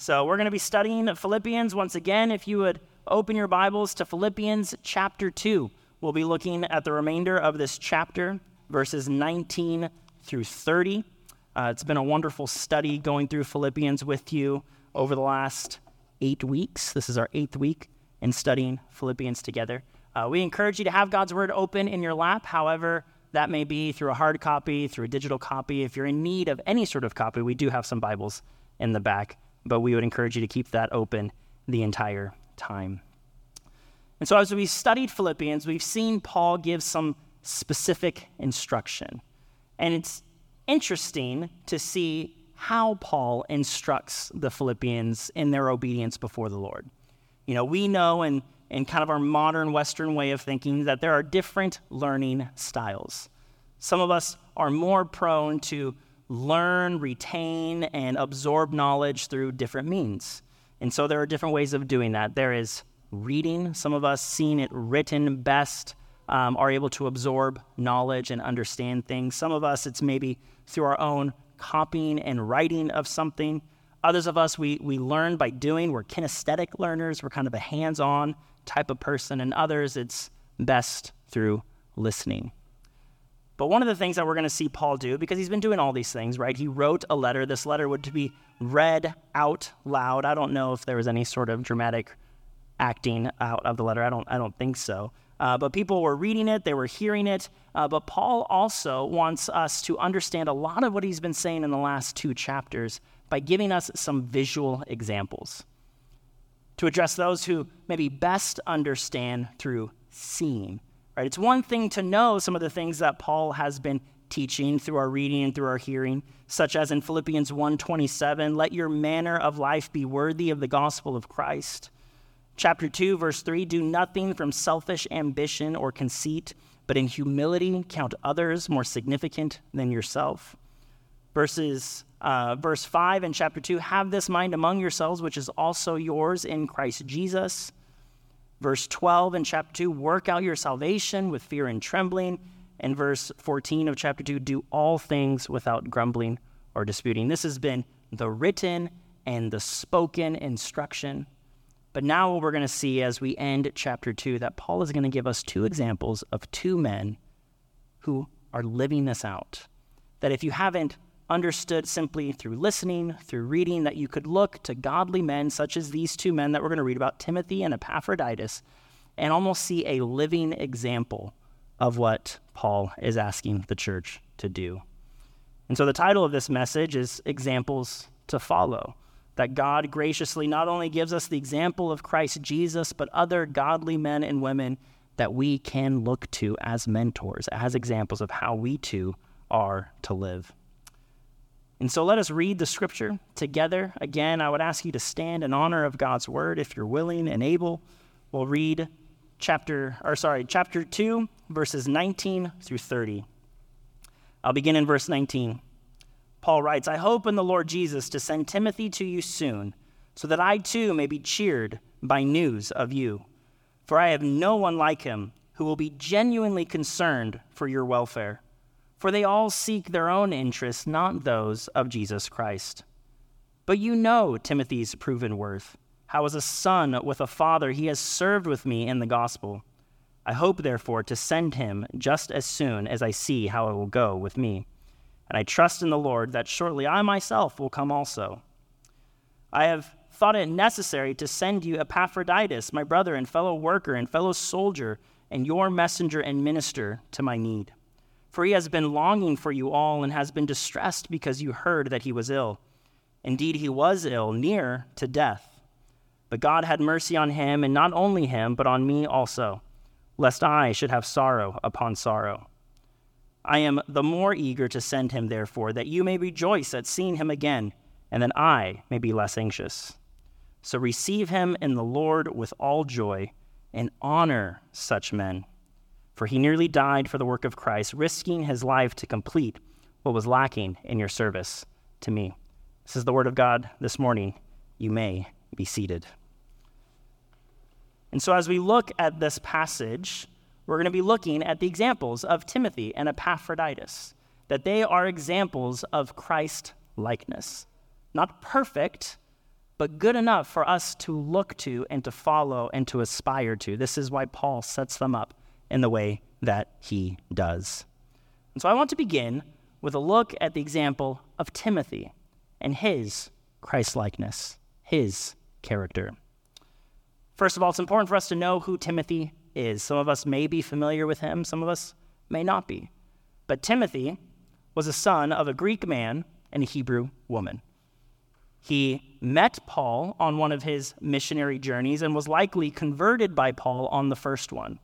So we're going to be studying Philippians once again. If you would open your Bibles to Philippians chapter 2, we'll be looking at the remainder of this chapter, verses 19 through 30. Uh, it's been a wonderful study going through Philippians with you over the last eight weeks. This is our eighth week in studying Philippians together. Uh, we encourage you to have God's Word open in your lap. However, that may be through a hard copy, through a digital copy. If you're in need of any sort of copy, we do have some Bibles in the back, but we would encourage you to keep that open the entire time. And so, as we studied Philippians, we've seen Paul give some specific instruction. And it's interesting to see how Paul instructs the Philippians in their obedience before the Lord. You know, we know in in kind of our modern Western way of thinking that there are different learning styles. Some of us are more prone to learn, retain, and absorb knowledge through different means. And so there are different ways of doing that. There is reading. Some of us, seeing it written best, um, are able to absorb knowledge and understand things. Some of us, it's maybe through our own copying and writing of something. Others of us, we, we learn by doing. We're kinesthetic learners. We're kind of a hands on type of person, and others it's best through listening. But one of the things that we're going to see Paul do, because he's been doing all these things, right? He wrote a letter. This letter would be read out loud. I don't know if there was any sort of dramatic acting out of the letter. I don't, I don't think so. Uh, but people were reading it, they were hearing it. Uh, but Paul also wants us to understand a lot of what he's been saying in the last two chapters by giving us some visual examples to address those who maybe best understand through seeing. Right? It's one thing to know some of the things that Paul has been teaching through our reading and through our hearing, such as in Philippians 1:27, let your manner of life be worthy of the gospel of Christ. Chapter 2 verse 3, do nothing from selfish ambition or conceit, but in humility count others more significant than yourself. Verses uh, verse 5 in chapter 2 have this mind among yourselves, which is also yours in Christ Jesus. Verse 12 in chapter 2 work out your salvation with fear and trembling. And verse 14 of chapter 2 do all things without grumbling or disputing. This has been the written and the spoken instruction. But now, what we're going to see as we end chapter 2, that Paul is going to give us two examples of two men who are living this out. That if you haven't understood simply through listening, through reading, that you could look to godly men such as these two men that we're going to read about, Timothy and Epaphroditus, and almost see a living example of what Paul is asking the church to do. And so the title of this message is Examples to Follow. That God graciously not only gives us the example of Christ Jesus, but other godly men and women that we can look to as mentors, as examples of how we too are to live. And so let us read the scripture together. Again, I would ask you to stand in honor of God's word if you're willing and able. We'll read chapter or sorry, chapter 2 verses 19 through 30. I'll begin in verse 19. Paul writes, "I hope in the Lord Jesus to send Timothy to you soon, so that I too may be cheered by news of you. For I have no one like him who will be genuinely concerned for your welfare." For they all seek their own interests, not those of Jesus Christ. But you know Timothy's proven worth, how as a son with a father he has served with me in the gospel. I hope, therefore, to send him just as soon as I see how it will go with me. And I trust in the Lord that shortly I myself will come also. I have thought it necessary to send you Epaphroditus, my brother and fellow worker and fellow soldier, and your messenger and minister to my need for he has been longing for you all and has been distressed because you heard that he was ill. Indeed, he was ill, near to death. But God had mercy on him, and not only him, but on me also, lest I should have sorrow upon sorrow. I am the more eager to send him, therefore, that you may rejoice at seeing him again, and that I may be less anxious. So receive him in the Lord with all joy, and honor such men for he nearly died for the work of Christ, risking his life to complete what was lacking in your service to me. This is the word of God this morning. You may be seated. And so, as we look at this passage, we're going to be looking at the examples of Timothy and Epaphroditus, that they are examples of Christ likeness. Not perfect, but good enough for us to look to and to follow and to aspire to. This is why Paul sets them up in the way that he does. And so I want to begin with a look at the example of Timothy and his Christlikeness, his character. First of all, it's important for us to know who Timothy is. Some of us may be familiar with him, some of us may not be. But Timothy was a son of a Greek man and a Hebrew woman. He met Paul on one of his missionary journeys and was likely converted by Paul on the first one.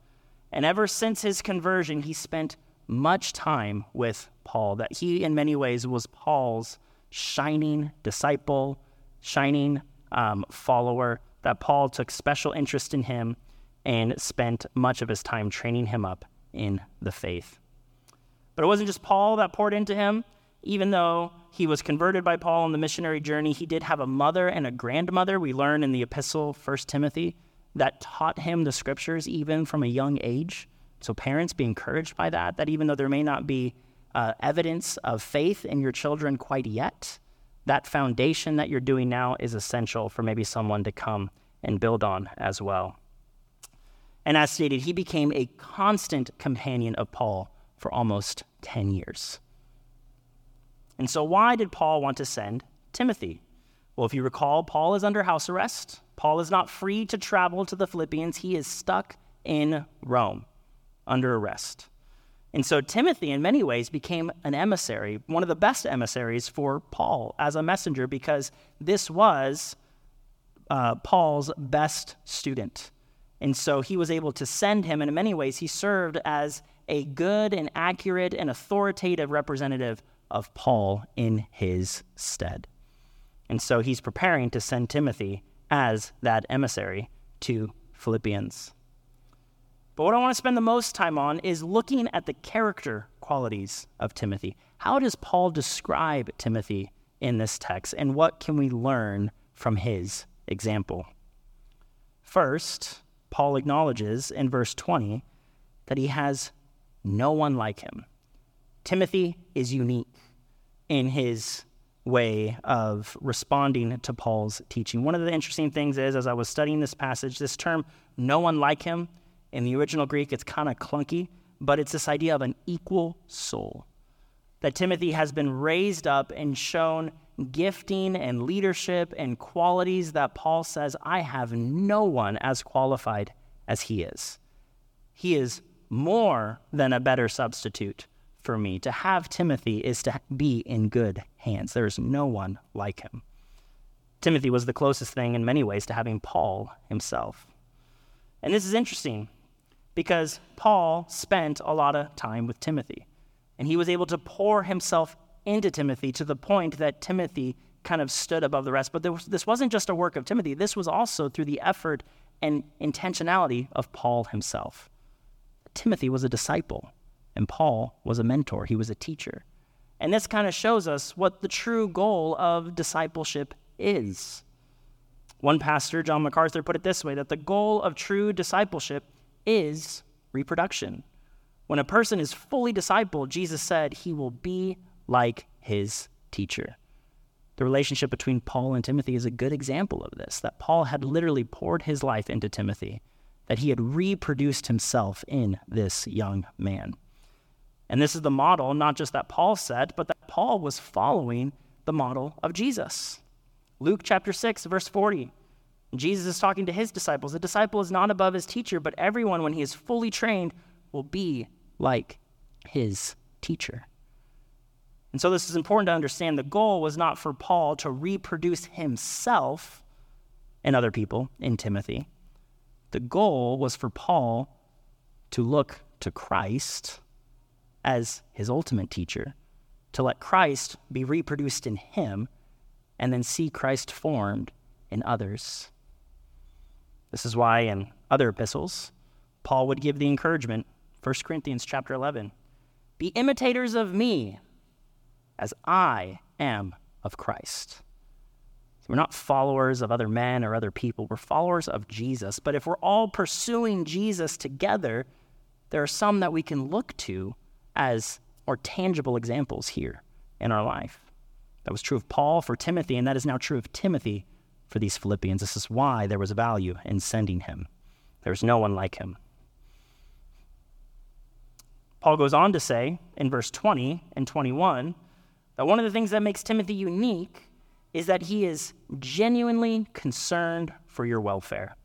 And ever since his conversion, he spent much time with Paul, that he, in many ways, was Paul's shining disciple, shining um, follower, that Paul took special interest in him and spent much of his time training him up in the faith. But it wasn't just Paul that poured into him. Even though he was converted by Paul on the missionary journey, he did have a mother and a grandmother, we learn in the epistle, 1 Timothy, that taught him the scriptures even from a young age. So, parents, be encouraged by that, that even though there may not be uh, evidence of faith in your children quite yet, that foundation that you're doing now is essential for maybe someone to come and build on as well. And as stated, he became a constant companion of Paul for almost 10 years. And so, why did Paul want to send Timothy? Well, if you recall, Paul is under house arrest. Paul is not free to travel to the Philippians. He is stuck in Rome under arrest. And so Timothy, in many ways, became an emissary, one of the best emissaries for Paul as a messenger, because this was uh, Paul's best student. And so he was able to send him, and in many ways, he served as a good and accurate and authoritative representative of Paul in his stead. And so he's preparing to send Timothy as that emissary to Philippians. But what I want to spend the most time on is looking at the character qualities of Timothy. How does Paul describe Timothy in this text, and what can we learn from his example? First, Paul acknowledges in verse 20 that he has no one like him. Timothy is unique in his way of responding to Paul's teaching. One of the interesting things is, as I was studying this passage, this term, no one like him, in the original Greek, it's kind of clunky, but it's this idea of an equal soul. That Timothy has been raised up and shown gifting and leadership and qualities that Paul says, I have no one as qualified as he is. He is more than a better substitute for me. To have Timothy is to be in good hands. There is no one like him. Timothy was the closest thing in many ways to having Paul himself. And this is interesting because Paul spent a lot of time with Timothy. And he was able to pour himself into Timothy to the point that Timothy kind of stood above the rest. But was, this wasn't just a work of Timothy, this was also through the effort and intentionality of Paul himself. Timothy was a disciple, and Paul was a mentor, he was a teacher. And this kind of shows us what the true goal of discipleship is. One pastor, John MacArthur, put it this way that the goal of true discipleship is reproduction. When a person is fully discipled, Jesus said he will be like his teacher. The relationship between Paul and Timothy is a good example of this that Paul had literally poured his life into Timothy, that he had reproduced himself in this young man. And this is the model, not just that Paul said, but that Paul was following the model of Jesus. Luke chapter 6, verse 40. Jesus is talking to his disciples. The disciple is not above his teacher, but everyone, when he is fully trained, will be like his teacher. And so, this is important to understand. The goal was not for Paul to reproduce himself and other people in Timothy. The goal was for Paul to look to Christ as his ultimate teacher, to let Christ be reproduced in him, and then see Christ formed in others. This is why in other epistles, Paul would give the encouragement, 1 Corinthians chapter 11, be imitators of me as I am of Christ. So we're not followers of other men or other people, we're followers of Jesus. But if we're all pursuing Jesus together, there are some that we can look to as more tangible examples here in our life. That was true of Paul for Timothy, and that is now true of Timothy for these Philippians. This is why there was value in sending him. There's no one like him. Paul goes on to say in verse 20 and 21 that one of the things that makes Timothy unique is that he is genuinely concerned for your welfare.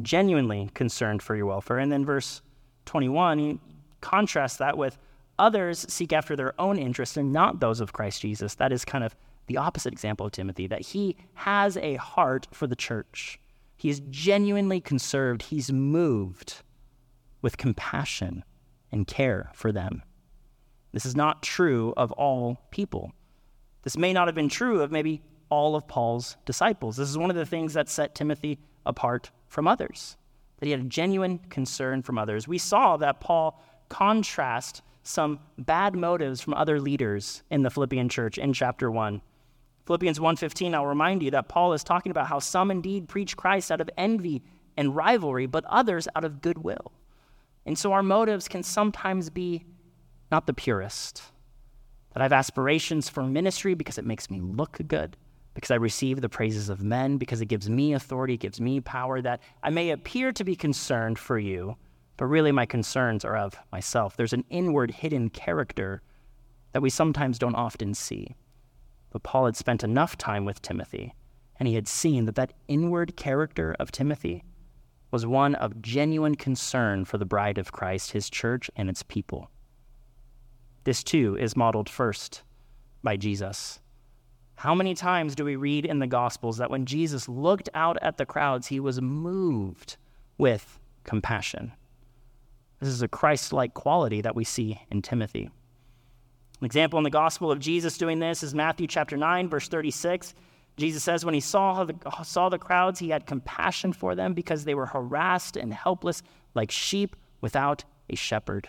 Genuinely concerned for your welfare. And then verse 21, he contrasts that with others seek after their own interests and not those of Christ Jesus. That is kind of the opposite example of Timothy, that he has a heart for the church. He is genuinely conserved, he's moved with compassion and care for them. This is not true of all people. This may not have been true of maybe all of Paul's disciples. This is one of the things that set Timothy apart from others, that he had a genuine concern from others. We saw that Paul contrast some bad motives from other leaders in the Philippian church in chapter 1. Philippians 1:15 I'll remind you that Paul is talking about how some indeed preach Christ out of envy and rivalry but others out of goodwill. And so our motives can sometimes be not the purest. That I have aspirations for ministry because it makes me look good, because I receive the praises of men, because it gives me authority, it gives me power, that I may appear to be concerned for you, but really my concerns are of myself. There's an inward hidden character that we sometimes don't often see. But Paul had spent enough time with Timothy, and he had seen that that inward character of Timothy was one of genuine concern for the bride of Christ, his church, and its people. This too is modeled first by Jesus. How many times do we read in the Gospels that when Jesus looked out at the crowds, he was moved with compassion? This is a Christ like quality that we see in Timothy. An example in the Gospel of Jesus doing this is Matthew chapter 9, verse 36. Jesus says, When he saw the, saw the crowds, he had compassion for them because they were harassed and helpless like sheep without a shepherd.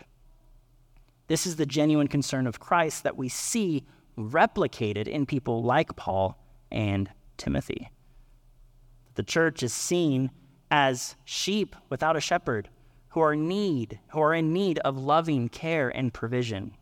This is the genuine concern of Christ that we see replicated in people like Paul and Timothy. The church is seen as sheep without a shepherd who are need, who are in need of loving care and provision.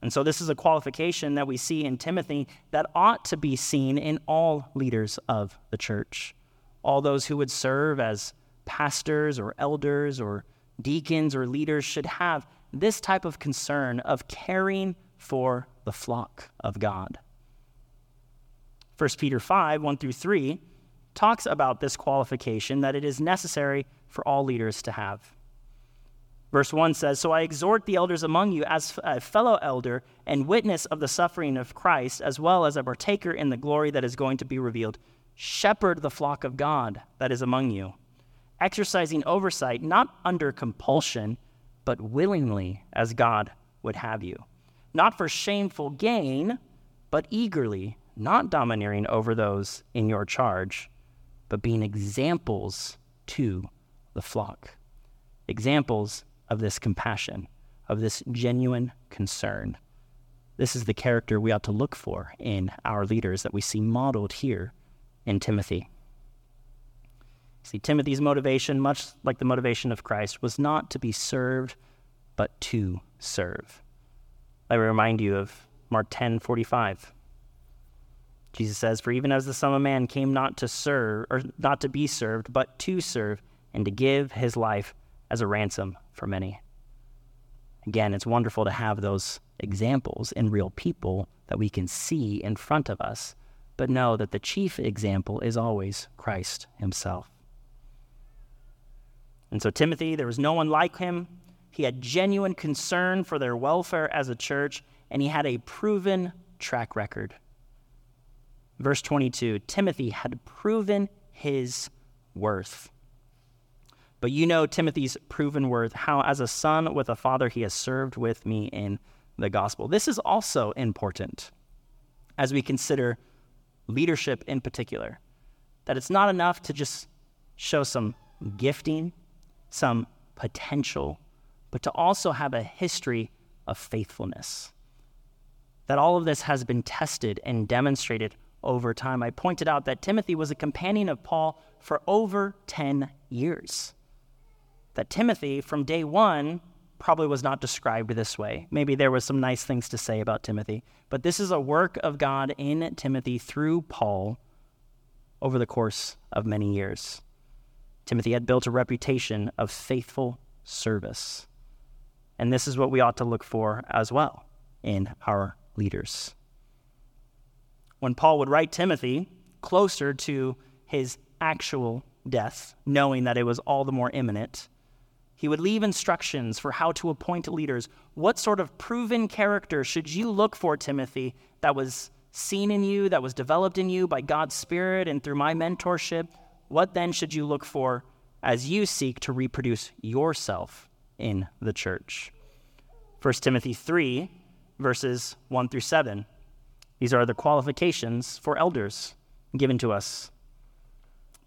And so this is a qualification that we see in Timothy that ought to be seen in all leaders of the church. All those who would serve as pastors or elders or deacons or leaders should have this type of concern of caring for the flock of God. 1 Peter 5 1 through 3 talks about this qualification that it is necessary for all leaders to have. Verse 1 says, So I exhort the elders among you as a fellow elder and witness of the suffering of Christ, as well as a partaker in the glory that is going to be revealed. Shepherd the flock of God that is among you, exercising oversight, not under compulsion, but willingly, as God would have you. Not for shameful gain, but eagerly, not domineering over those in your charge, but being examples to the flock. Examples of this compassion, of this genuine concern. This is the character we ought to look for in our leaders that we see modeled here in Timothy. See, Timothy's motivation, much like the motivation of Christ, was not to be served, but to serve. I remind you of Mark 10 45. Jesus says, For even as the Son of Man came not to serve, or not to be served, but to serve, and to give his life as a ransom for many. Again, it's wonderful to have those examples in real people that we can see in front of us, but know that the chief example is always Christ himself. And so, Timothy, there was no one like him. He had genuine concern for their welfare as a church, and he had a proven track record. Verse 22 Timothy had proven his worth. But you know Timothy's proven worth, how as a son with a father he has served with me in the gospel. This is also important as we consider leadership in particular. That it's not enough to just show some gifting, some potential, but to also have a history of faithfulness. That all of this has been tested and demonstrated over time. I pointed out that Timothy was a companion of Paul for over 10 years that Timothy, from day one, probably was not described this way. Maybe there was some nice things to say about Timothy, but this is a work of God in Timothy through Paul over the course of many years. Timothy had built a reputation of faithful service. And this is what we ought to look for as well in our leaders. When Paul would write Timothy closer to his actual death, knowing that it was all the more imminent, he would leave instructions for how to appoint leaders. What sort of proven character should you look for, Timothy, that was seen in you, that was developed in you by God's Spirit and through my mentorship? What then should you look for as you seek to reproduce yourself in the church? 1 Timothy 3, verses 1 through 7. These are the qualifications for elders given to us.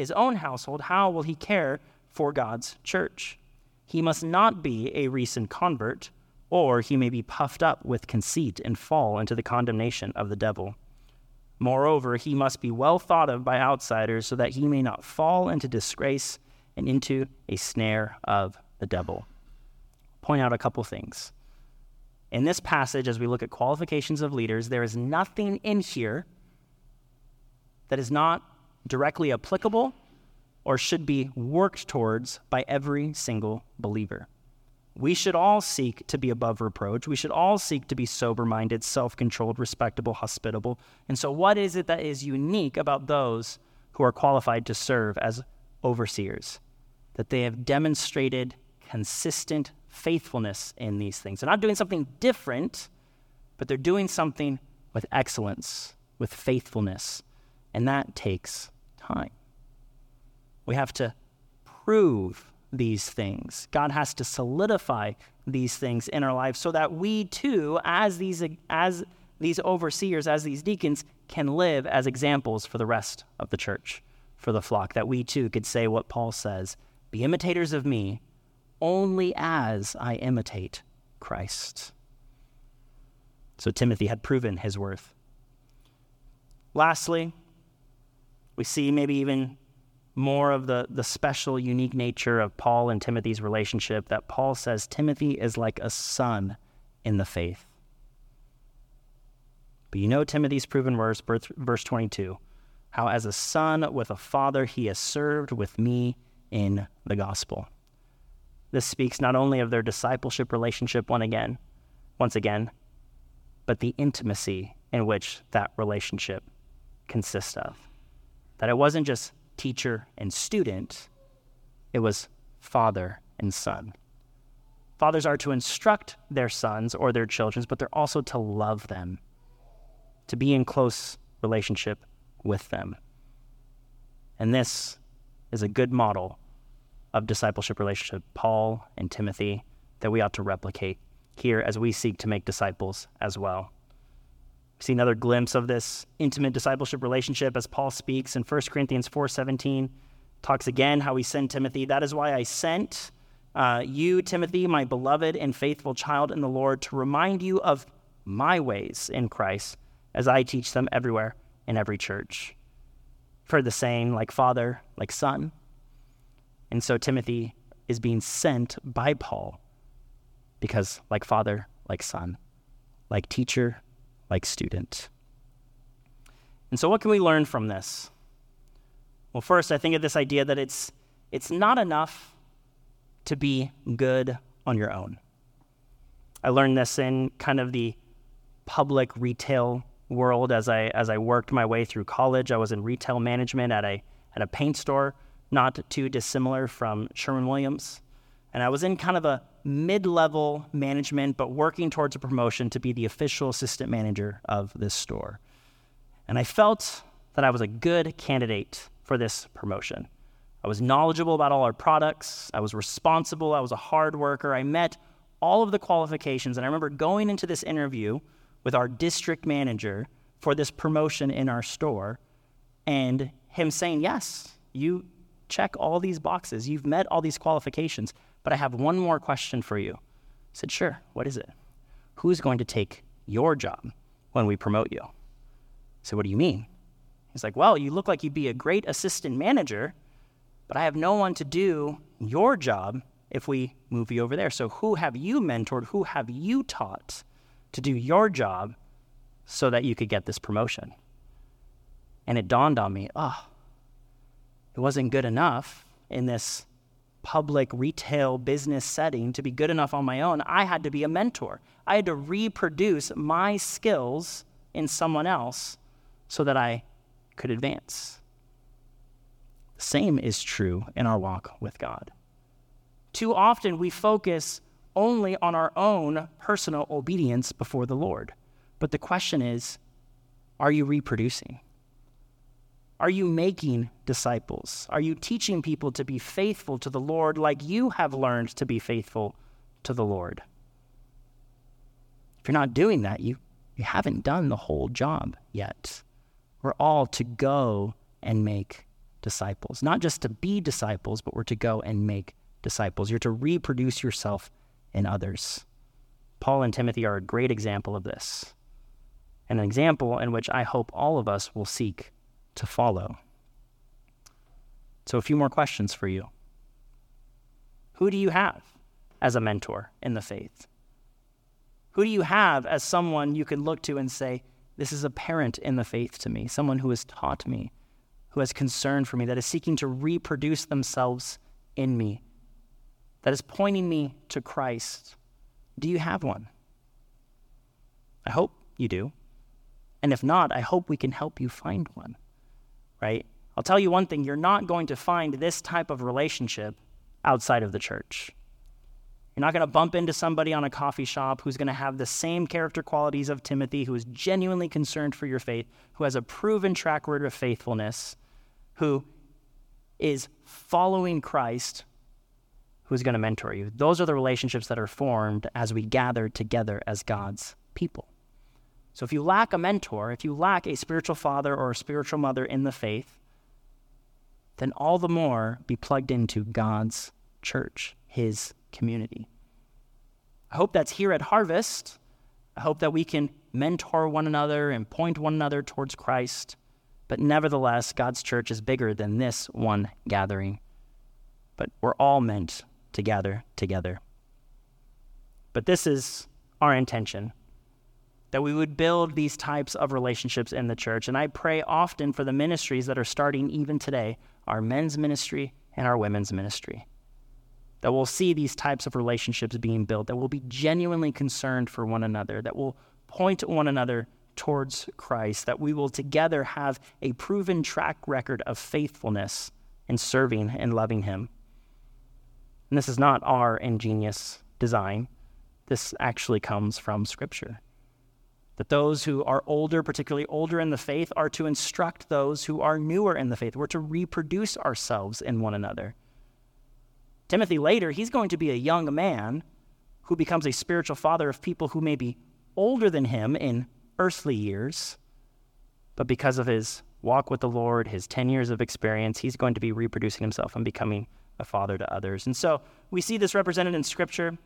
his own household, how will he care for God's church? He must not be a recent convert, or he may be puffed up with conceit and fall into the condemnation of the devil. Moreover, he must be well thought of by outsiders so that he may not fall into disgrace and into a snare of the devil. Point out a couple things. In this passage, as we look at qualifications of leaders, there is nothing in here that is not directly applicable or should be worked towards by every single believer. We should all seek to be above reproach. We should all seek to be sober minded, self controlled, respectable, hospitable. And so, what is it that is unique about those who are qualified to serve as overseers? That they have demonstrated consistent faithfulness in these things. They're not doing something different, but they're doing something with excellence, with faithfulness. And that takes time. We have to prove these things. God has to solidify these things in our lives so that we too, as these, as these overseers, as these deacons, can live as examples for the rest of the church, for the flock, that we too could say what Paul says Be imitators of me only as I imitate Christ. So Timothy had proven his worth. Lastly, we see maybe even more of the, the special, unique nature of Paul and Timothy's relationship that Paul says Timothy is like a son in the faith. But you know Timothy's proven verse, verse 22, how as a son with a father he has served with me in the gospel. This speaks not only of their discipleship relationship one again, once again, but the intimacy in which that relationship consists of. That it wasn't just teacher and student, it was father and son. Fathers are to instruct their sons or their children, but they're also to love them, to be in close relationship with them. And this is a good model of discipleship relationship, Paul and Timothy, that we ought to replicate here as we seek to make disciples as well. See another glimpse of this intimate discipleship relationship as Paul speaks in 1 Corinthians 4:17. Talks again how he sent Timothy. That is why I sent uh, you, Timothy, my beloved and faithful child in the Lord, to remind you of my ways in Christ as I teach them everywhere in every church. For the saying, like father, like son, and so Timothy is being sent by Paul because, like father, like son, like teacher, like student. And so, what can we learn from this? Well, first, I think of this idea that it's, it's not enough to be good on your own. I learned this in kind of the public retail world as I, as I worked my way through college. I was in retail management at a, at a paint store not too dissimilar from Sherwin-Williams. And I was in kind of a mid level management, but working towards a promotion to be the official assistant manager of this store. And I felt that I was a good candidate for this promotion. I was knowledgeable about all our products, I was responsible, I was a hard worker, I met all of the qualifications. And I remember going into this interview with our district manager for this promotion in our store and him saying, Yes, You check all these boxes. You've met all these qualifications, but I have one more question for you. I said, Sure, what is it? Who's going to take your job when we promote you? I said, What do you mean? He's like, Well, you look like you'd be a great assistant manager, but I have no one to do your job if we move you over there. So, who have you mentored? Who have you taught to do your job so that you could get this promotion? And it dawned on me, oh, it wasn't good enough in this public retail business setting to be good enough on my own. I had to be a mentor. I had to reproduce my skills in someone else so that I could advance. The same is true in our walk with God. Too often we focus only on our own personal obedience before the Lord. But the question is are you reproducing? Are you making disciples? Are you teaching people to be faithful to the Lord like you have learned to be faithful to the Lord? If you're not doing that, you, you haven't done the whole job yet. We're all to go and make disciples, not just to be disciples, but we're to go and make disciples. You're to reproduce yourself in others. Paul and Timothy are a great example of this, an example in which I hope all of us will seek to follow. So, a few more questions for you. Who do you have as a mentor in the faith? Who do you have as someone you can look to and say, This is a parent in the faith to me, someone who has taught me, who has concern for me, that is seeking to reproduce themselves in me, that is pointing me to Christ? Do you have one? I hope you do. And if not, I hope we can help you find one right? I'll tell you one thing you're not going to find this type of relationship outside of the church. You're not going to bump into somebody on a coffee shop who's going to have the same character qualities of Timothy, who is genuinely concerned for your faith, who has a proven track record of faithfulness, who is following Christ, who's going to mentor you. Those are the relationships that are formed as we gather together as God's people. So if you lack a mentor, if you lack a spiritual father or a spiritual mother in the faith, then all the more be plugged into God's church, his community. I hope that's here at Harvest. I hope that we can mentor one another and point one another towards Christ. But nevertheless, God's church is bigger than this one gathering. But we're all meant to gather together. But this is our intention that we would build these types of relationships in the church. And I pray often for the ministries that are starting even today our men's ministry and our women's ministry. That we'll see these types of relationships being built, that we'll be genuinely concerned for one another, that we'll point one another towards Christ, that we will together have a proven track record of faithfulness in serving and loving Him. And this is not our ingenious design, this actually comes from Scripture that those who are older, particularly older in the faith, are to instruct those who are newer in the faith. We're to reproduce ourselves in one another. Timothy later, he's going to be a young man who becomes a spiritual father of people who may be older than him in earthly years, but because of his walk with the Lord, his 10 years of experience, he's going to be reproducing himself and becoming a father to others. And so we see this represented in Scripture.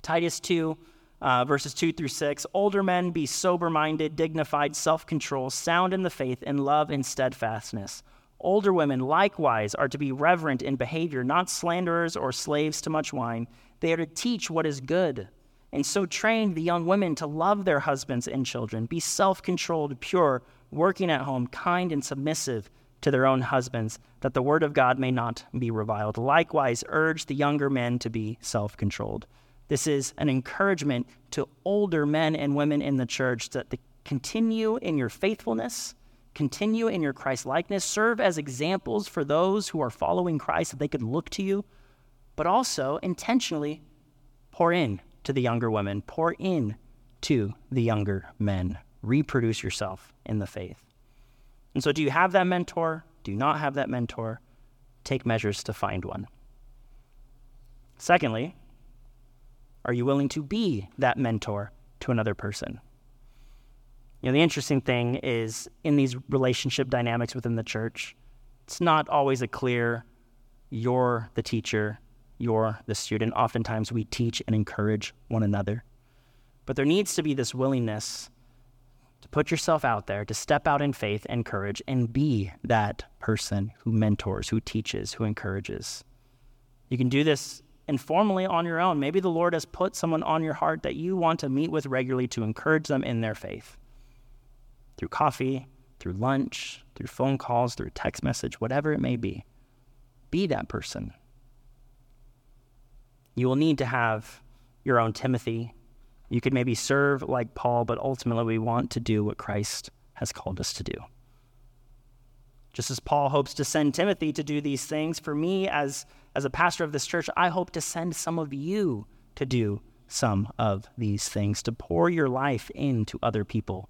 Titus 2 uh, verses 2 through 6. Older men, be sober minded, dignified, self control, sound in the faith, in love and steadfastness. Older women likewise are to be reverent in behavior, not slanderers or slaves to much wine. They are to teach what is good, and so train the young women to love their husbands and children, be self controlled, pure, working at home, kind and submissive to their own husbands, that the word of God may not be reviled. Likewise, urge the younger men to be self controlled. This is an encouragement to older men and women in the church that to continue in your faithfulness, continue in your Christ likeness, serve as examples for those who are following Christ that they could look to you, but also intentionally pour in to the younger women, pour in to the younger men. Reproduce yourself in the faith. And so, do you have that mentor? Do you not have that mentor? Take measures to find one. Secondly, are you willing to be that mentor to another person? You know, the interesting thing is in these relationship dynamics within the church, It's not always a clear, you're the teacher, you're the student. Oftentimes we teach and encourage one another. But there needs to be this willingness to put yourself out there, to step out in faith and courage and be that person who mentors, who teaches, who encourages. You can do this informally on your own. Maybe the Lord has put someone on your heart that you want to meet with regularly to encourage them in their faith through coffee, through lunch, through phone calls, through text message, whatever it may be. Be that person. You will need to have your own Timothy. You could maybe serve like Paul, but ultimately we want to do what Christ has called us to do. Just as Paul hopes to send Timothy to do these things, for me as, as a pastor of this church, I hope to send some of you to do some of these things, to pour your life into other people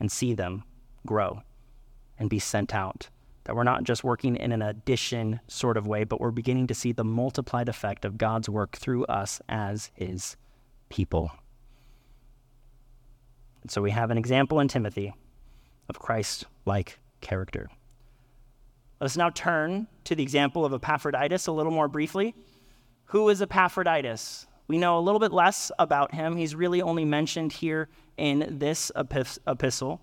and see them grow and be sent out. That we're not just working in an addition sort of way, but we're beginning to see the multiplied effect of God's work through us as his people. And so we have an example in Timothy of Christ like character. Let us now turn to the example of Epaphroditus a little more briefly. Who is Epaphroditus? We know a little bit less about him. He's really only mentioned here in this epistle.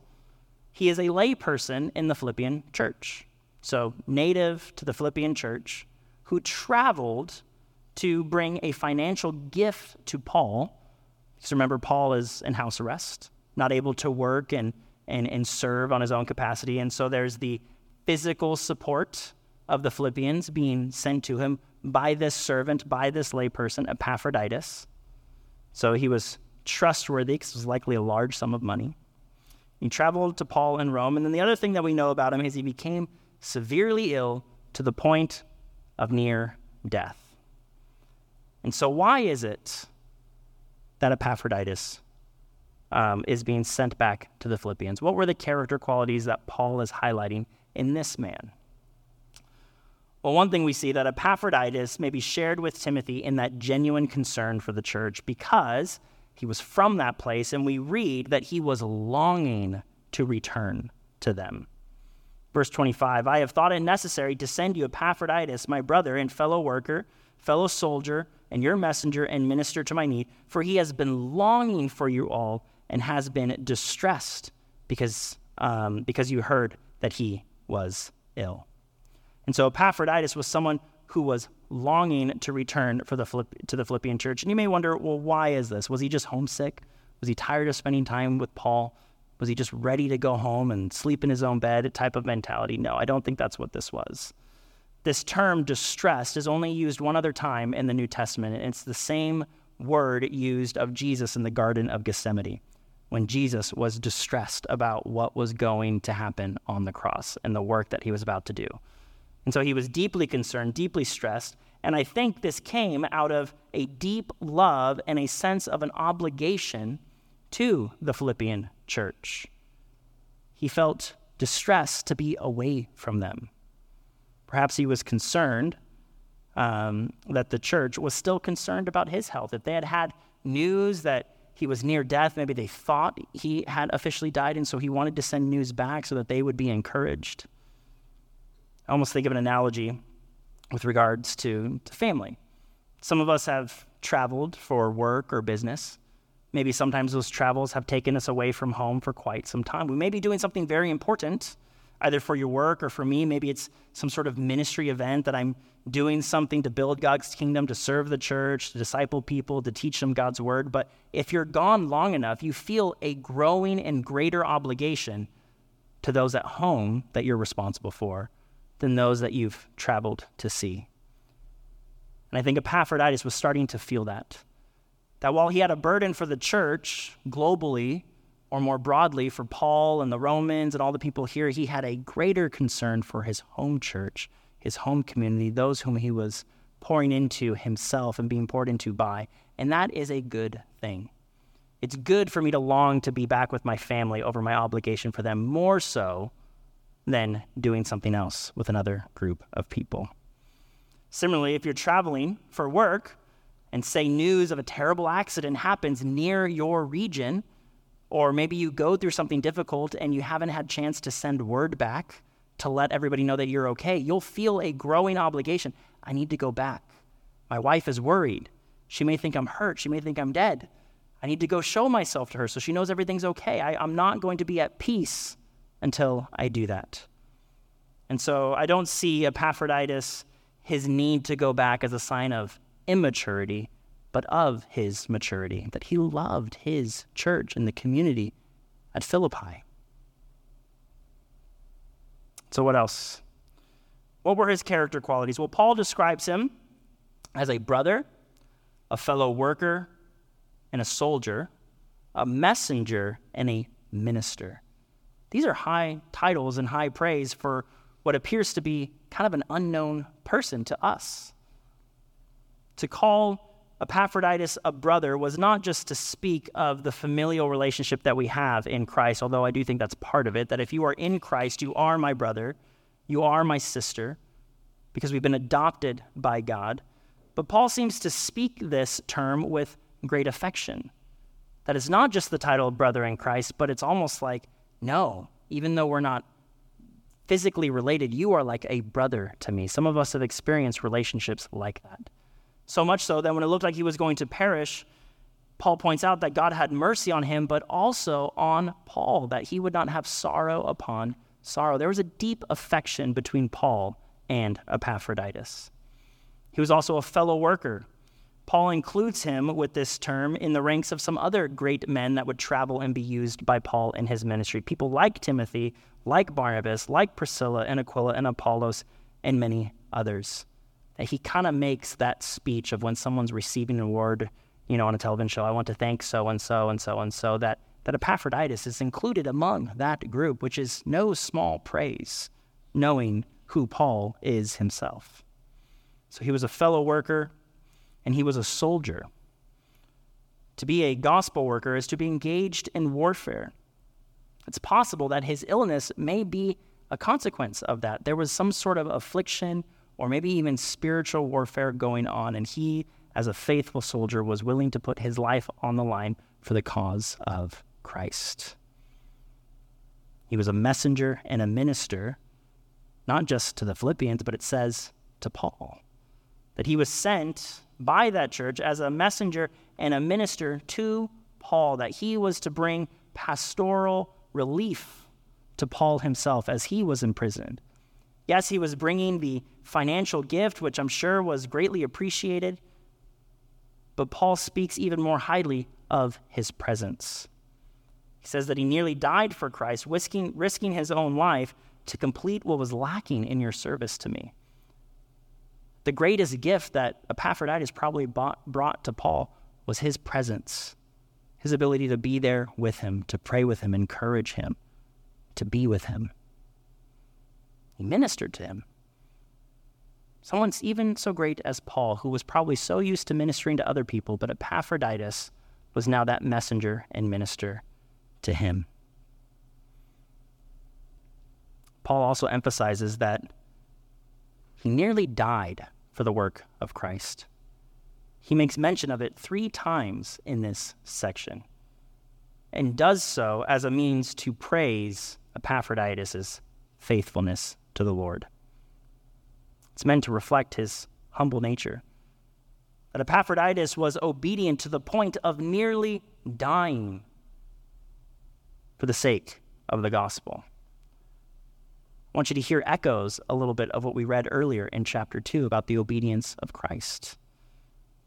He is a layperson in the Philippian church, so native to the Philippian church, who traveled to bring a financial gift to Paul. Because remember, Paul is in house arrest, not able to work and, and, and serve on his own capacity. And so there's the physical support of the Philippians being sent to him by this servant, by this layperson, Epaphroditus. So he was trustworthy because it was likely a large sum of money. He traveled to Paul in Rome. And then the other thing that we know about him is he became severely ill to the point of near death. And so, why is it that Epaphroditus um, is being sent back to the Philippians? What were the character qualities that Paul is highlighting in this man? Well, one thing we see that Epaphroditus may be shared with Timothy in that genuine concern for the church because he was from that place, and we read that he was longing to return to them. Verse 25 I have thought it necessary to send you Epaphroditus, my brother and fellow worker, fellow soldier, and your messenger and minister to my need, for he has been longing for you all and has been distressed because, um, because you heard that he was ill. And so Epaphroditus was someone who was longing to return for the Philipp- to the Philippian church. And you may wonder, well, why is this? Was he just homesick? Was he tired of spending time with Paul? Was he just ready to go home and sleep in his own bed type of mentality? No, I don't think that's what this was. This term distressed is only used one other time in the New Testament, and it's the same word used of Jesus in the Garden of Gethsemane when Jesus was distressed about what was going to happen on the cross and the work that he was about to do. And so he was deeply concerned, deeply stressed. And I think this came out of a deep love and a sense of an obligation to the Philippian church. He felt distressed to be away from them. Perhaps he was concerned um, that the church was still concerned about his health. If they had had news that he was near death, maybe they thought he had officially died, and so he wanted to send news back so that they would be encouraged. I almost think of an analogy with regards to, to family. Some of us have traveled for work or business. Maybe sometimes those travels have taken us away from home for quite some time. We may be doing something very important, either for your work or for me. Maybe it's some sort of ministry event that I'm doing something to build God's kingdom, to serve the church, to disciple people, to teach them God's word. But if you're gone long enough, you feel a growing and greater obligation to those at home that you're responsible for than those that you've traveled to see. And I think Epaphroditus was starting to feel that. That while he had a burden for the church globally, or more broadly for Paul and the Romans and all the people here, he had a greater concern for his home church, his home community, those whom he was pouring into himself and being poured into by. And that is a good thing. It's good for me to long to be back with my family over my obligation for them, more so than doing something else with another group of people. Similarly, if you're traveling for work and say news of a terrible accident happens near your region, or maybe you go through something difficult and you haven't had chance to send word back to let everybody know that you're okay. You'll feel a growing obligation. I need to go back. My wife is worried. She may think I'm hurt. She may think I'm dead. I need to go show myself to her so she knows everything's okay. I, I'm not going to be at peace until I do that. And so I don't see Epaphroditus, his need to go back as a sign of immaturity, but of his maturity, that he loved his church and the community at Philippi. So, what else? What were his character qualities? Well, Paul describes him as a brother, a fellow worker, and a soldier, a messenger, and a minister. These are high titles and high praise for what appears to be kind of an unknown person to us. To call Epaphroditus a brother was not just to speak of the familial relationship that we have in Christ, although I do think that's part of it, that if you are in Christ, you are my brother, you are my sister, because we've been adopted by God. But Paul seems to speak this term with great affection. That is not just the title of brother in Christ, but it's almost like, no, even though we're not physically related, you are like a brother to me. Some of us have experienced relationships like that. So much so that when it looked like he was going to perish, Paul points out that God had mercy on him, but also on Paul, that he would not have sorrow upon sorrow. There was a deep affection between Paul and Epaphroditus. He was also a fellow worker. Paul includes him with this term in the ranks of some other great men that would travel and be used by Paul in his ministry. People like Timothy, like Barnabas, like Priscilla and Aquila and Apollos, and many others that he kind of makes that speech of when someone's receiving an award, you know, on a television show, I want to thank so and so and so and so, that, that Epaphroditus is included among that group, which is no small praise, knowing who Paul is himself. So he was a fellow worker and he was a soldier. To be a gospel worker is to be engaged in warfare. It's possible that his illness may be a consequence of that. There was some sort of affliction or maybe even spiritual warfare going on, and he, as a faithful soldier, was willing to put his life on the line for the cause of Christ. He was a messenger and a minister, not just to the Philippians, but it says to Paul that he was sent by that church as a messenger and a minister to Paul, that he was to bring pastoral relief to Paul himself as he was imprisoned. Yes, he was bringing the financial gift, which I'm sure was greatly appreciated, but Paul speaks even more highly of his presence. He says that he nearly died for Christ, risking, risking his own life to complete what was lacking in your service to me. The greatest gift that Epaphroditus probably bought, brought to Paul was his presence, his ability to be there with him, to pray with him, encourage him, to be with him. He ministered to him. Someone even so great as Paul, who was probably so used to ministering to other people, but Epaphroditus was now that messenger and minister to him. Paul also emphasizes that he nearly died for the work of Christ. He makes mention of it three times in this section and does so as a means to praise Epaphroditus' faithfulness to the Lord. It's meant to reflect his humble nature. That Epaphroditus was obedient to the point of nearly dying for the sake of the gospel. I want you to hear echoes a little bit of what we read earlier in chapter 2 about the obedience of Christ.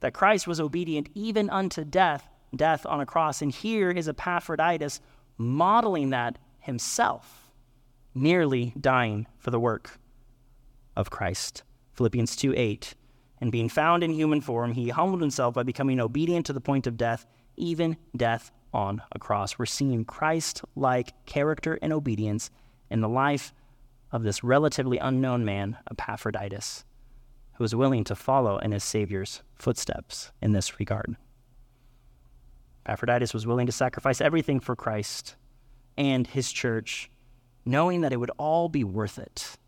That Christ was obedient even unto death, death on a cross. And here is Epaphroditus modeling that himself nearly dying for the work of Christ. Philippians 2 8. And being found in human form, he humbled himself by becoming obedient to the point of death, even death on a cross. We're seeing Christ like character and obedience in the life of this relatively unknown man, Epaphroditus, who was willing to follow in his Savior's footsteps in this regard. Epaphroditus was willing to sacrifice everything for Christ and his church knowing that it would all be worth it.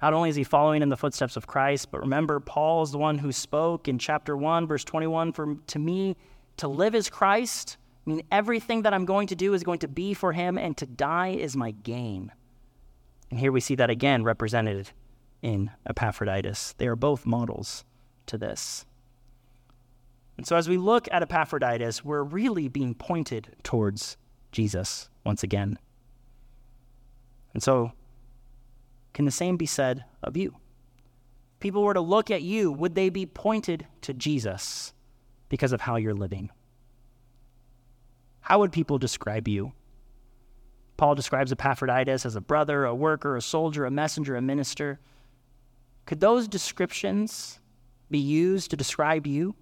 Not only is he following in the footsteps of Christ, but remember, Paul is the one who spoke in chapter 1, verse 21 For to me, to live is Christ. I mean, everything that I'm going to do is going to be for him, and to die is my gain. And here we see that again represented in Epaphroditus. They are both models to this. And so as we look at Epaphroditus, we're really being pointed towards Jesus once again. And so, can the same be said of you? people were to look at you, would they be pointed to Jesus because of how you're living? How would people describe you? Paul describes Epaphroditus as a brother, a worker, a soldier, a messenger, a minister. Could those descriptions be used to describe you?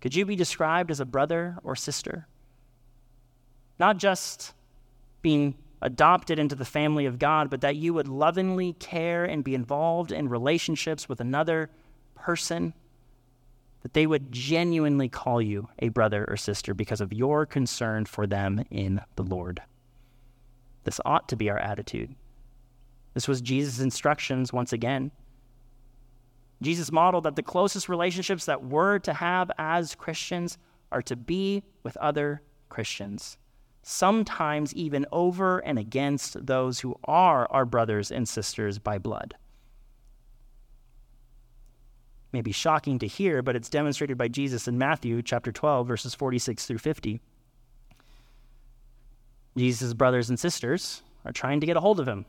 Could you be described as a brother or sister? Not just being adopted into the family of God, but that you would lovingly care and be involved in relationships with another person, that they would genuinely call you a brother or sister because of your concern for them in the Lord. This ought to be our attitude. This was Jesus' instructions once again. Jesus modeled that the closest relationships that we're to have as Christians are to be with other Christians sometimes even over and against those who are our brothers and sisters by blood. May be shocking to hear, but it's demonstrated by Jesus in Matthew chapter 12, verses 46 through 50. Jesus' brothers and sisters are trying to get a hold of him.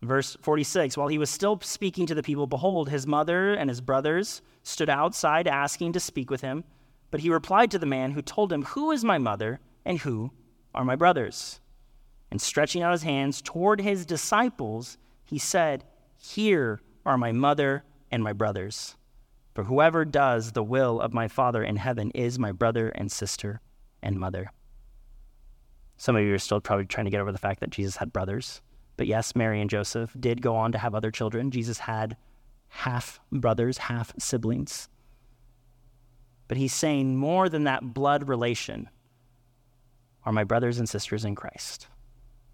Verse 46 While he was still speaking to the people, behold, his mother and his brothers stood outside asking to speak with him. But he replied to the man who told him, Who is my mother and who are my brothers. And stretching out his hands toward his disciples, he said, Here are my mother and my brothers. For whoever does the will of my Father in heaven is my brother and sister and mother. Some of you are still probably trying to get over the fact that Jesus had brothers. But yes, Mary and Joseph did go on to have other children. Jesus had half brothers, half siblings. But he's saying more than that blood relation are my brothers and sisters in Christ.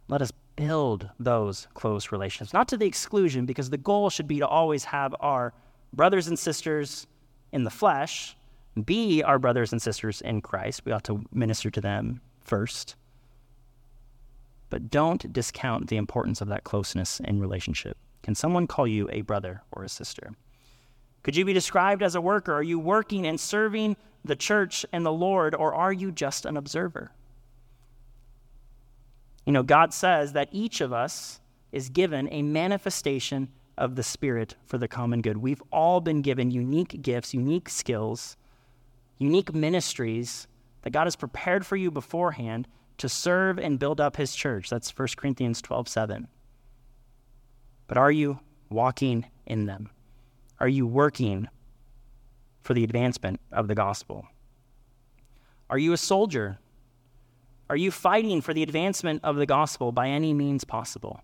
Let us build those close relationships, not to the exclusion, because the goal should be to always have our brothers and sisters in the flesh be our brothers and sisters in Christ. We ought to minister to them first. But don't discount the importance of that closeness in relationship. Can someone call you a brother or a sister? Could you be described as a worker? Are you working and serving the church and the Lord, or are you just an observer? You know, God says that each of us is given a manifestation of the Spirit for the common good. We've all been given unique gifts, unique skills, unique ministries that God has prepared for you beforehand to serve and build up his church. That's 1 Corinthians 12 7. But are you walking in them? Are you working for the advancement of the gospel? Are you a soldier are you fighting for the advancement of the gospel by any means possible?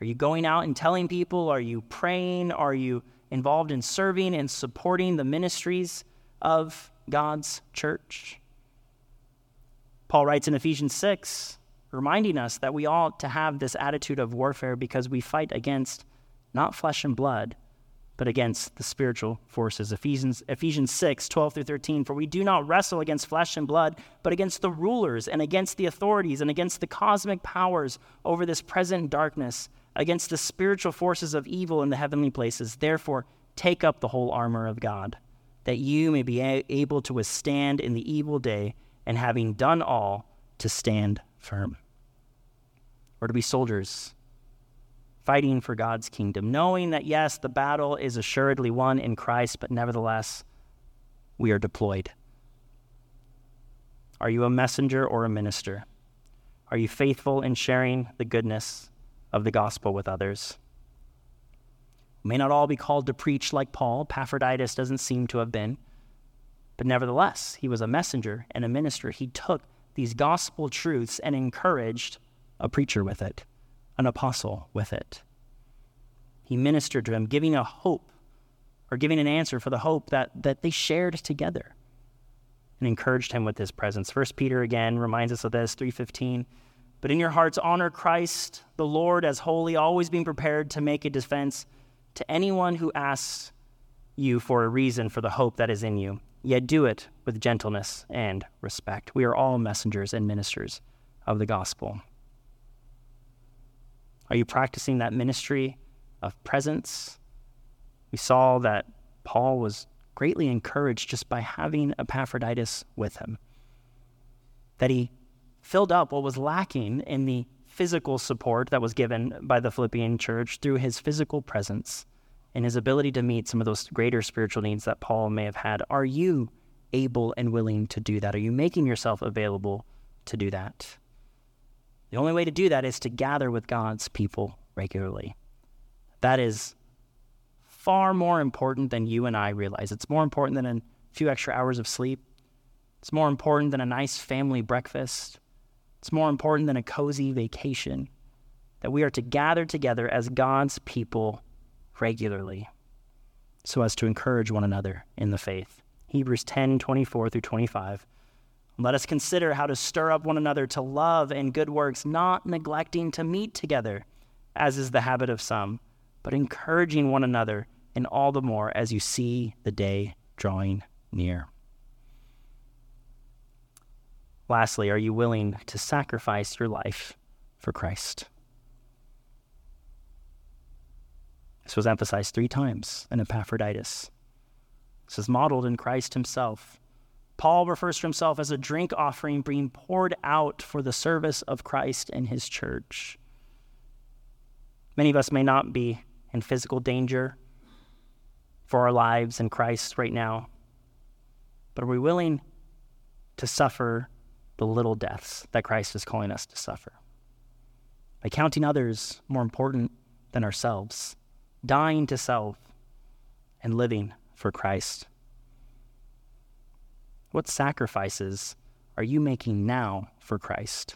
Are you going out and telling people? Are you praying? Are you involved in serving and supporting the ministries of God's church? Paul writes in Ephesians 6, reminding us that we ought to have this attitude of warfare because we fight against not flesh and blood, but against the spiritual forces. Ephesians, Ephesians 6, 12 through 13. For we do not wrestle against flesh and blood, but against the rulers and against the authorities and against the cosmic powers over this present darkness, against the spiritual forces of evil in the heavenly places. Therefore, take up the whole armor of God, that you may be a- able to withstand in the evil day, and having done all, to stand firm. Or to be soldiers fighting for God's kingdom, knowing that, yes, the battle is assuredly won in Christ, but nevertheless, we are deployed. Are you a messenger or a minister? Are you faithful in sharing the goodness of the gospel with others? We may not all be called to preach like Paul. Epaphroditus doesn't seem to have been. But nevertheless, he was a messenger and a minister. He took these gospel truths and encouraged a preacher with it an apostle with it. He ministered to him, giving a hope or giving an answer for the hope that, that they shared together and encouraged him with his presence. First Peter again reminds us of this, 315. But in your hearts honor Christ the Lord as holy, always being prepared to make a defense to anyone who asks you for a reason for the hope that is in you. Yet do it with gentleness and respect. We are all messengers and ministers of the gospel. Are you practicing that ministry of presence? We saw that Paul was greatly encouraged just by having Epaphroditus with him, that he filled up what was lacking in the physical support that was given by the Philippian church through his physical presence and his ability to meet some of those greater spiritual needs that Paul may have had. Are you able and willing to do that? Are you making yourself available to do that? The only way to do that is to gather with God's people regularly. That is far more important than you and I realize. It's more important than a few extra hours of sleep. It's more important than a nice family breakfast. It's more important than a cozy vacation. That we are to gather together as God's people regularly so as to encourage one another in the faith. Hebrews 10 24 through 25. Let us consider how to stir up one another to love and good works, not neglecting to meet together, as is the habit of some, but encouraging one another, and all the more as you see the day drawing near. Lastly, are you willing to sacrifice your life for Christ? This was emphasized three times in Epaphroditus. This is modeled in Christ himself. Paul refers to himself as a drink offering being poured out for the service of Christ and his church. Many of us may not be in physical danger for our lives in Christ right now, but are we willing to suffer the little deaths that Christ is calling us to suffer? By counting others more important than ourselves, dying to self, and living for Christ. What sacrifices are you making now for Christ?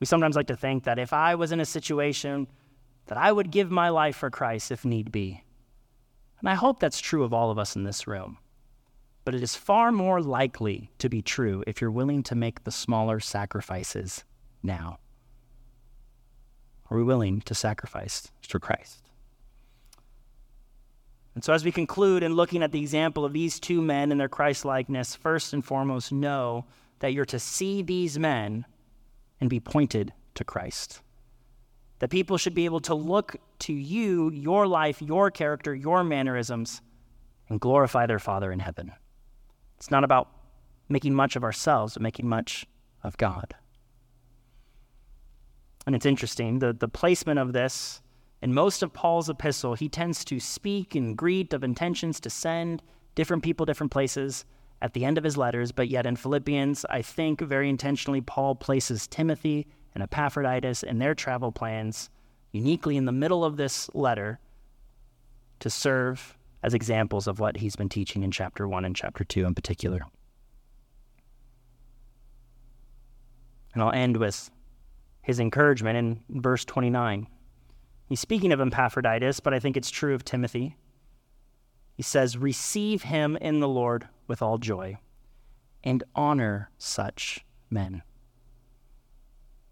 We sometimes like to think that if I was in a situation that I would give my life for Christ if need be. And I hope that's true of all of us in this room. But it is far more likely to be true if you're willing to make the smaller sacrifices now. Are we willing to sacrifice for Christ? And so, as we conclude in looking at the example of these two men and their Christ likeness, first and foremost, know that you're to see these men and be pointed to Christ. That people should be able to look to you, your life, your character, your mannerisms, and glorify their Father in heaven. It's not about making much of ourselves, but making much of God. And it's interesting, the, the placement of this in most of Paul's epistle, he tends to speak and greet of intentions to send different people different places at the end of his letters, but yet in Philippians, I think very intentionally, Paul places Timothy and Epaphroditus and their travel plans uniquely in the middle of this letter to serve as examples of what he's been teaching in chapter 1 and chapter 2 in particular. And I'll end with his encouragement in verse 29. He's speaking of Epaphroditus, but I think it's true of Timothy. He says, Receive him in the Lord with all joy and honor such men.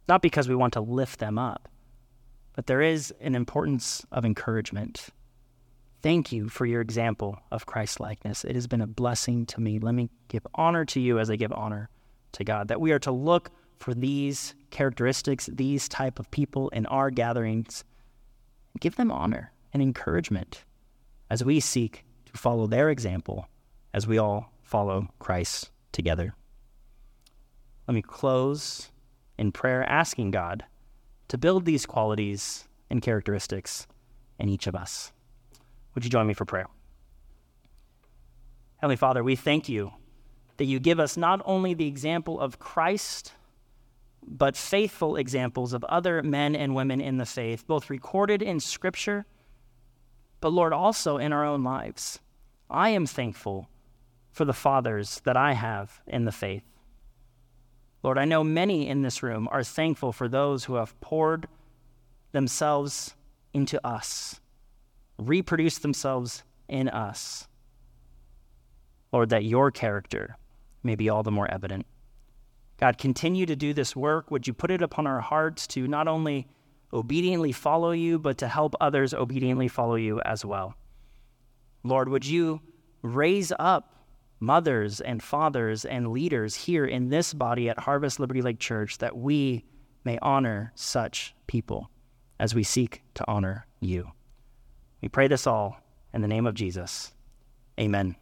Not because we want to lift them up, but there is an importance of encouragement. Thank you for your example of Christ likeness. It has been a blessing to me. Let me give honor to you as I give honor to God. That we are to look for these characteristics, these type of people in our gatherings Give them honor and encouragement as we seek to follow their example as we all follow Christ together. Let me close in prayer asking God to build these qualities and characteristics in each of us. Would you join me for prayer? Heavenly Father, we thank you that you give us not only the example of Christ but faithful examples of other men and women in the faith, both recorded in Scripture, but Lord, also in our own lives. I am thankful for the fathers that I have in the faith. Lord, I know many in this room are thankful for those who have poured themselves into us, reproduced themselves in us. Lord, that your character may be all the more evident. God, continue to do this work. Would you put it upon our hearts to not only obediently follow you, but to help others obediently follow you as well? Lord, would you raise up mothers and fathers and leaders here in this body at Harvest Liberty Lake Church that we may honor such people as we seek to honor you. We pray this all in the name of Jesus. Amen.